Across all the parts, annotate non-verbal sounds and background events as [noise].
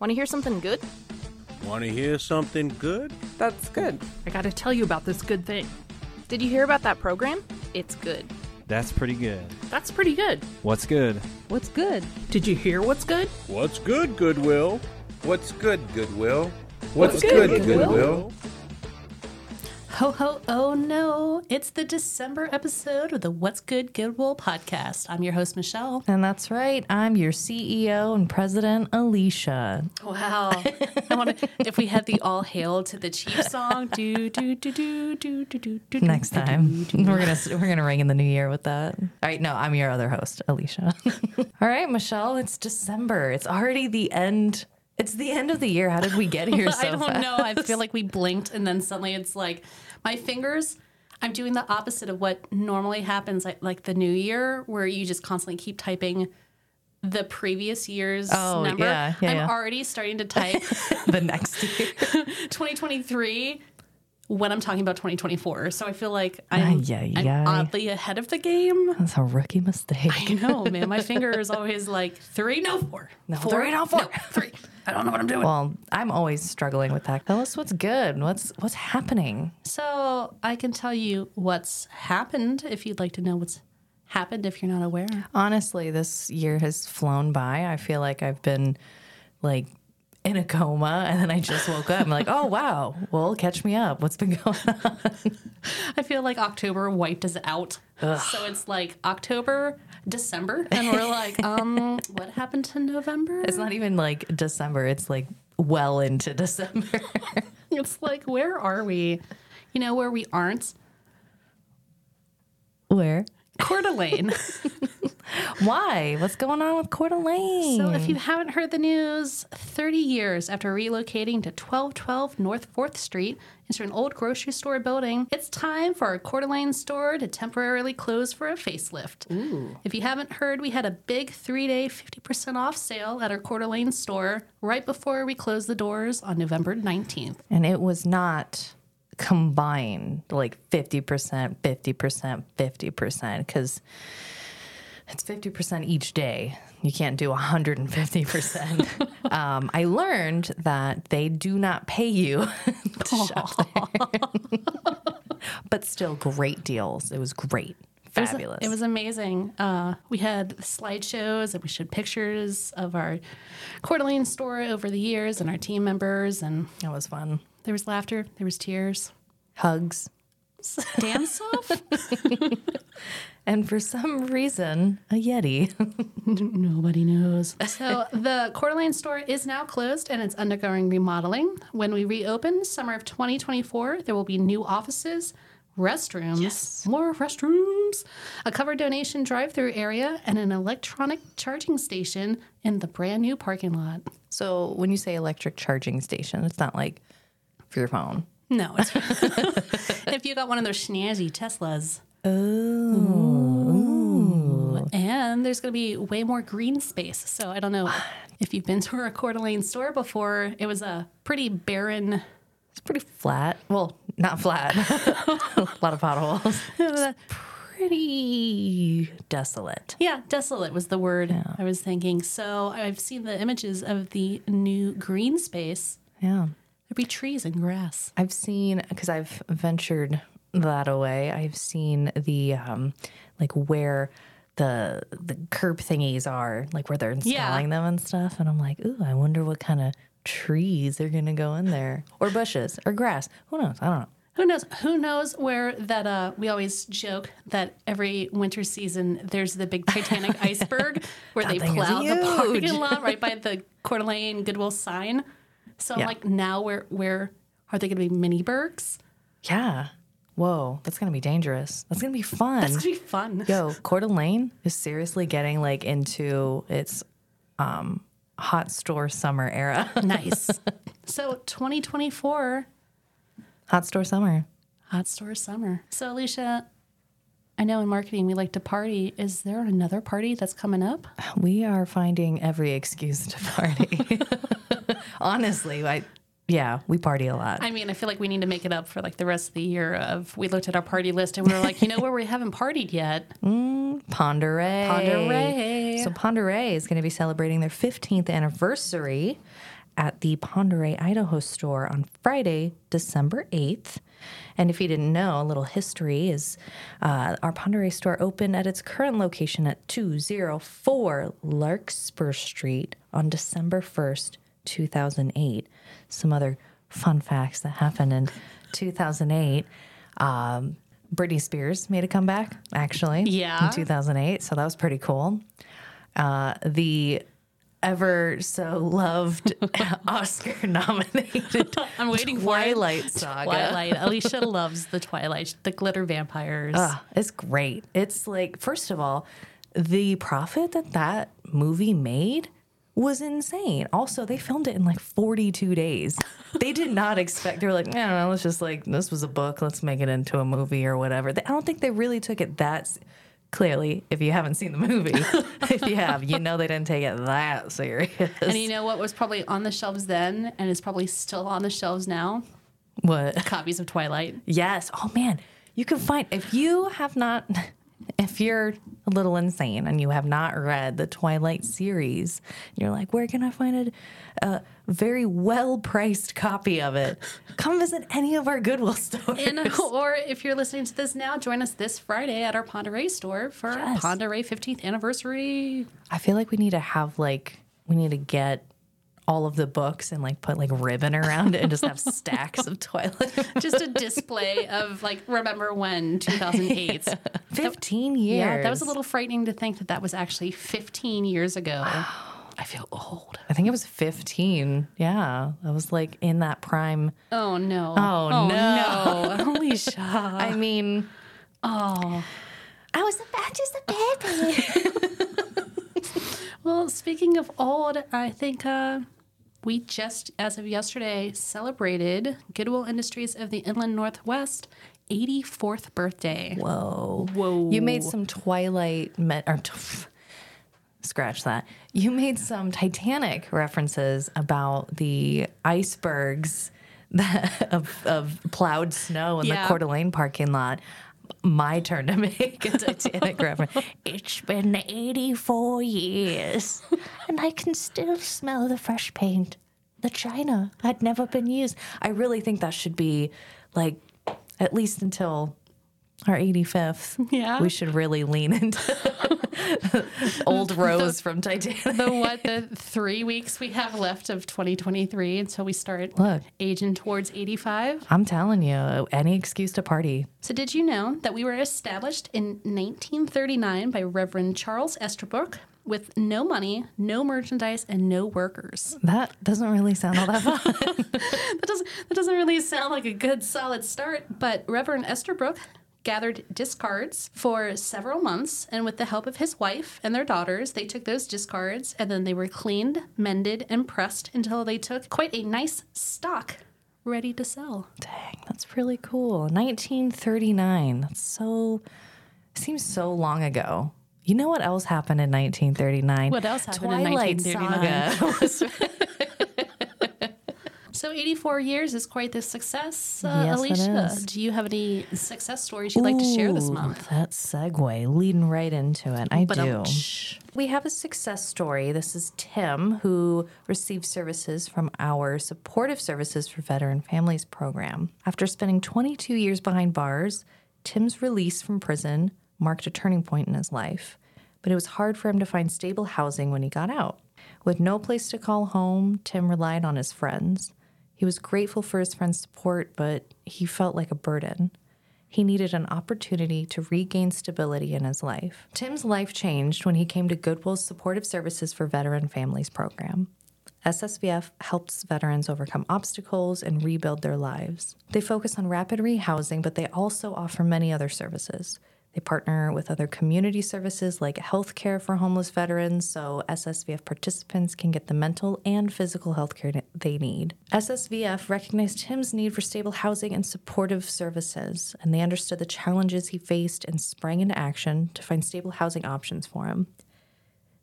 Want to hear something good? Want to hear something good? That's good. I gotta tell you about this good thing. Did you hear about that program? It's good. That's pretty good. That's pretty good. What's good? What's good? Did you hear what's good? What's good, Goodwill? What's good, Goodwill? What's good, Goodwill? Ho ho oh no. It's the December episode of the What's Good Goodwill podcast. I'm your host Michelle. And that's right. I'm your CEO and president Alicia. Wow. I if we had the all hail to the chief song. Do do do do do do do do. Next time. We're going to we're going to ring in the new year with that. All right, no, I'm your other host, Alicia. [laughs] all right, Michelle, it's December. It's already the end it's the end of the year. How did we get here [laughs] so I don't fast? know. I feel like we blinked and then suddenly it's like my fingers. I'm doing the opposite of what normally happens, like, like the new year, where you just constantly keep typing the previous year's Oh, number. yeah, yeah, I'm yeah. already starting to type [laughs] the next year. [laughs] 2023 when I'm talking about 2024. So I feel like I'm, Ay, ay, I'm oddly ahead of the game. That's a rookie mistake. I know, man. My finger is always like three, no four. No, four, three, no, four. three. I don't know what I'm doing. Well, I'm always struggling with that. Tell us what's good. What's what's happening? So I can tell you what's happened if you'd like to know what's happened if you're not aware. Honestly, this year has flown by. I feel like I've been like in a coma and then I just woke up. I'm like, oh wow, well, catch me up. What's been [laughs] going on? I feel like October wiped us out. So it's like October, December, and we're [laughs] like, um, what happened to November? It's not even like December. It's like well into December. [laughs] It's like, where are we? You know where we aren't? Where? Coeur d'Alene. Why? What's going on with Coeur d'Alene? So, if you haven't heard the news, 30 years after relocating to 1212 North 4th Street into an old grocery store building, it's time for our Coeur d'Alene store to temporarily close for a facelift. If you haven't heard, we had a big three day 50% off sale at our Coeur d'Alene store right before we closed the doors on November 19th. and it was not combined like 50%, 50%, 50%, because it's 50% each day. You can't do 150%. [laughs] um, I learned that they do not pay you [laughs] to shop [laughs] but still, great deals. It was great. It was- Fabulous. It was, amazing. Uh, we had slideshows and we showed pictures of our Coeur d'Alene store over the years and our team members. And It was fun. there was laughter, there was tears. Hugs. [laughs] Dance off? [laughs] And for some reason, a Yeti. [laughs] Nobody knows. So the Coeur d'Alene store is now closed and it's undergoing remodeling. When we reopen summer of 2024, there will be new offices, restrooms, more restrooms, a covered donation drive-through area, and an electronic charging station in the brand new parking lot. so when you say electric charging station, it's not like for your phone. No, it's [laughs] if you got one of those snazzy Teslas. Oh. And there's going to be way more green space. So I don't know if you've been [laughs] to a Coeur d'Alene store before. It was a pretty barren. It's pretty flat. Well, not flat. [laughs] a lot of potholes. Pretty desolate. Yeah, desolate was the word I was thinking. So I've seen the images of the new green space. Yeah. There'd be trees and grass. I've seen because I've ventured that away. I've seen the um like where the the curb thingies are, like where they're installing them and stuff. And I'm like, ooh, I wonder what kind of trees are gonna go in there. Or bushes or grass. Who knows? I don't know. Who knows? Who knows where that? Uh, we always joke that every winter season there's the big Titanic [laughs] iceberg where they plow the parking lot [laughs] right by the Coeur d'Alene Goodwill sign. So I'm Yeah. like, now where where are they going to be mini bergs? Yeah. Whoa, that's gonna be dangerous. That's gonna be fun. That's gonna be fun. Yo, Coeur d'Alene is seriously getting like into its um hot store summer era. [laughs] nice. So 2024 hot store summer. hot store summer. So Alicia, I know in marketing we like to party. Is there another party that's coming up? We are finding every excuse to party. [laughs] Honestly, I yeah, we party a lot. I mean, I feel like we need to make it up for like the rest of the year. Of we looked at our party list and we were like, you know where we haven't partied yet? [laughs] Ponderay. Ponderay. So Ponderay is going to be celebrating their 15th anniversary at the Ponderay, Idaho store on Friday, December 8th. And if you didn't know, a little history is uh, our Ponderay store opened at its current location at 204 Larkspur Street on December 1st, 2008. Some other fun facts that happened in 2008. Um, Britney Spears made a comeback, actually. Yeah. In 2008. So that was pretty cool. Uh, the ever so loved [laughs] Oscar nominated [laughs] I'm waiting for it. Twilight Saga. Twilight. Alicia loves the Twilight, the glitter vampires. It's great. It's like, first of all, the profit that that movie made was insane. Also, they filmed it in like 42 days. They did not expect, they were like, I don't know, let's just like, this was a book, let's make it into a movie or whatever. I don't think they really took it that clearly. If you haven't seen the movie, [laughs] if you have, you know they didn't take it that serious. And you know what was probably on the shelves then and is probably still on the shelves now? what? Copies of Twilight. Yes. Oh man, you can find if you have not if you're a little insane and you have not read the Twilight series, you're like, where can I find a, a very well priced copy of it? Come visit any of our Goodwill [laughs] stores. And, or if you're listening to this now, join us this Friday at our Ponderay store for Yes. Ponderay 15th anniversary. I feel like we need to have like we need to get all of the books and like put like ribbon around it and just have stacks of toilet. [laughs] Just a display of like, remember when 2008. [laughs] 15 years. Yeah, that was a little frightening to think that that was actually 15 years ago. Wow. I feel old. I think it was 15. Yeah. I was like in that prime Oh no. Oh, no. no. [laughs] Alicia. I mean, Oh. I was a, just a baby. Well, speaking of old, I think uh, we just, as of yesterday, celebrated Goodwill Industries of the Inland Northwest 84th birthday. Whoa. Whoa. You made some Twilight, met, or t- [sighs] scratch that. You made some Titanic references about the icebergs that, [laughs] of, of plowed snow in Yeah. the Coeur d'Alene parking lot. My turn to make a Titanic [laughs] reference. It's been 84 years, and I can still smell the fresh paint. The china had never been used. I really think that should be like at least until our 85th. Yeah. We should really lean into old [laughs] Rose from Titanic. the what the three weeks we have left of 2023 until we start Look. aging towards 85. I'm telling you, any excuse to party. So, did you know that we were established in 1939 by Reverend Charles Estabrook with no money, no merchandise, and no workers? That doesn't really sound all that fun. [laughs] That doesn't that doesn't really sound like a good solid start, but Reverend Estabrook gathered discards for several months and with the help of his wife and their daughters they took those discards and then they were cleaned mended and pressed until they took quite a nice stock ready to sell Dang, that's really cool. 1939. That's so, seems so long ago. You know what else happened in 1939? What else happened in Twilight 1939? Saga [laughs] so 84 years is quite the success uh, Yes, alicia do you have any success stories you'd like to share this month That segue, leading right into it. I do. We have a success story. This is Tim, who received services from our Supportive Services for Veteran Families program. After spending 22 years behind bars, Tim's release from prison marked a turning point in his life. But it was hard for him to find stable housing when he got out. With no place to call home, Tim relied on his friends. He was grateful for his friends' support, but he felt like a burden. He needed an opportunity to regain stability in his life. Tim's life changed when he came to Goodwill's Supportive Services for Veteran Families program. SSVF helps veterans overcome obstacles and rebuild their lives. They focus on rapid rehousing, but they also offer many other services. They partner with other community services like healthcare for homeless veterans so SSVF participants can get the mental and physical health care they need. SSVF recognized Tim's need for stable housing and supportive services, and they understood the challenges he faced and sprang into action to find stable housing options for him.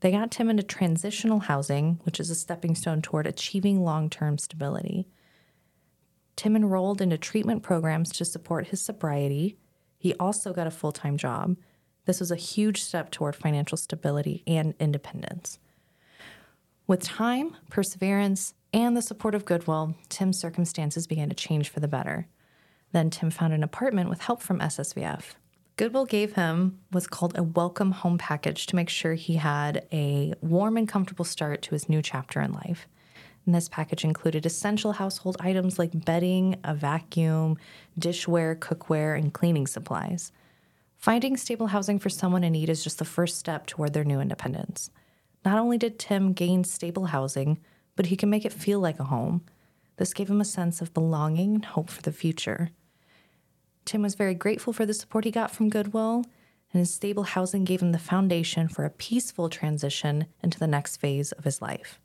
They got Tim into transitional housing, which is a stepping stone toward achieving long term stability. Tim enrolled into treatment programs to support his sobriety. He also got a full time job. This was a huge step toward financial stability and independence. With time, perseverance, and the support of Goodwill, Tim's circumstances began to change for the better. Then Tim found an apartment with help from SSVF. Goodwill gave him what's called a welcome home package to make sure he had a warm and comfortable start to his new chapter in life. And this package included essential household items like bedding, a vacuum, dishware, cookware, and cleaning supplies. Finding stable housing for someone in need is just the first step toward their new independence. Not only did Tim gain stable housing, but he can make it feel like a home. This gave him a sense of belonging and hope for the future. Tim was very grateful for the support he got from Goodwill, and his stable housing gave him the foundation for a peaceful transition into the next phase of his life.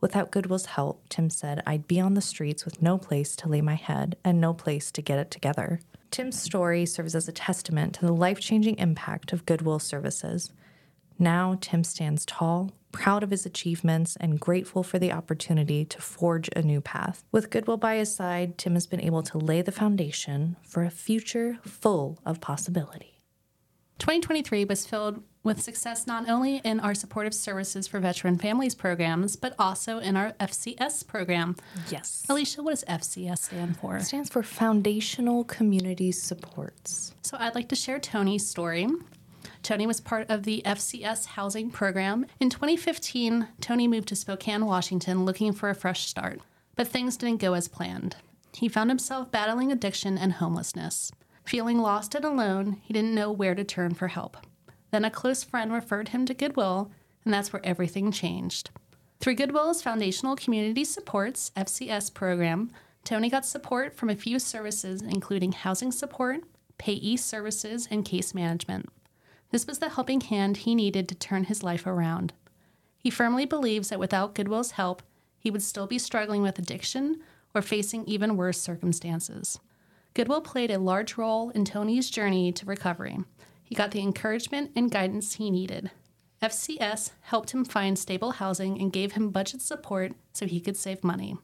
Without Goodwill's help, Tim said, I'd be on the streets with no place to lay my head and no place to get it together. Tim's story serves as a testament to the life changing impact of Goodwill services. Now, Tim stands tall, proud of his achievements, and grateful for the opportunity to forge a new path. With Goodwill by his side, Tim has been able to lay the foundation for a future full of possibility. 2023 was filled with success not only in our supportive services for veteran families programs, but also in our FCS program. Yes. Alicia, what does FCS stand for? It stands for Foundational Community Supports. So I'd like to share Tony's story. Tony was part of the FCS housing program. In 2015, Tony moved to Spokane, Washington, looking for a fresh start. But things didn't go as planned. He found himself battling addiction and homelessness. Feeling lost and alone, he didn't know where to turn for help. Then a close friend referred him to Goodwill, and that's where everything changed. Through Goodwill's Foundational Community Supports FCS program, Tony got support from a few services, including housing support, payee services, and case management. This was the helping hand he needed to turn his life around. He firmly believes that without Goodwill's help, he would still be struggling with addiction or facing even worse circumstances. Goodwill played a large role in Tony's journey to recovery. He got the encouragement and guidance he needed. FCS helped him find stable housing and gave him budget support so he could save money.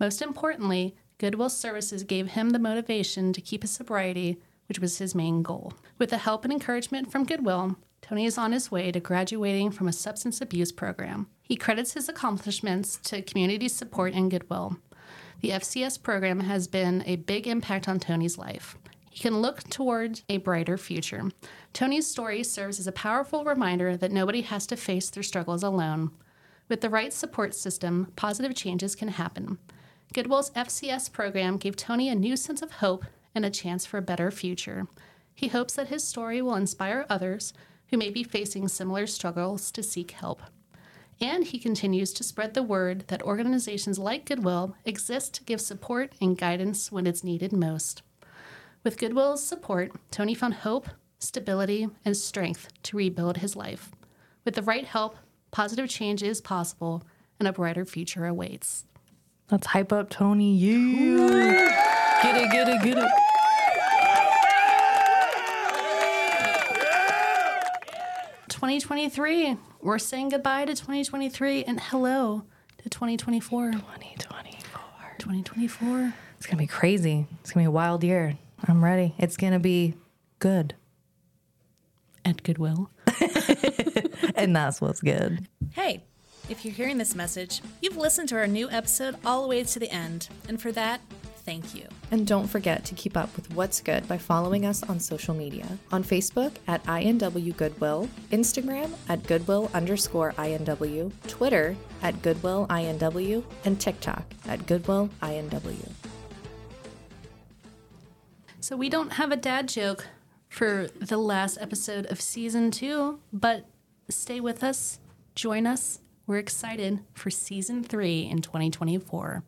Most importantly, Goodwill Services gave him the motivation to keep his sobriety, which was his main goal. With the help and encouragement from Goodwill, Tony is on his way to graduating from a substance abuse program. He credits his accomplishments to community support and Goodwill. The FCS program has been a big impact on Tony's life. He can look toward a brighter future. Tony's story serves as a powerful reminder that nobody has to face their struggles alone. With the right support system, positive changes can happen. Goodwill's FCS program gave Tony a new sense of hope and a chance for a better future. He hopes that his story will inspire others who may be facing similar struggles to seek help. And he continues to spread the word that organizations like Goodwill exist to give support and guidance when it's needed most. With Goodwill's support, Tony found hope, stability, and strength to rebuild his life. With the right help, positive change is possible and a brighter future awaits. Let's hype up Tony. Yeah. Get it, get it, get it. Twenty twenty three. We're saying goodbye to 2023 and hello to 2024. 2024. 2024. It's going to be crazy. It's going to be a wild year. I'm ready. It's going to be good. At Goodwill. [laughs] And that's what's good. Hey, if you're hearing this message, you've listened to our new episode all the way to the end, and for that, thank you. And don't forget to keep up with what's good by following us on social media. On Facebook at INW Goodwill, Instagram at Goodwill underscore INW, Twitter at Goodwill INW, and TikTok at Goodwill INW. So we don't have a dad joke for the last episode of season two, but stay with us, join us. We're excited for season three in 2024.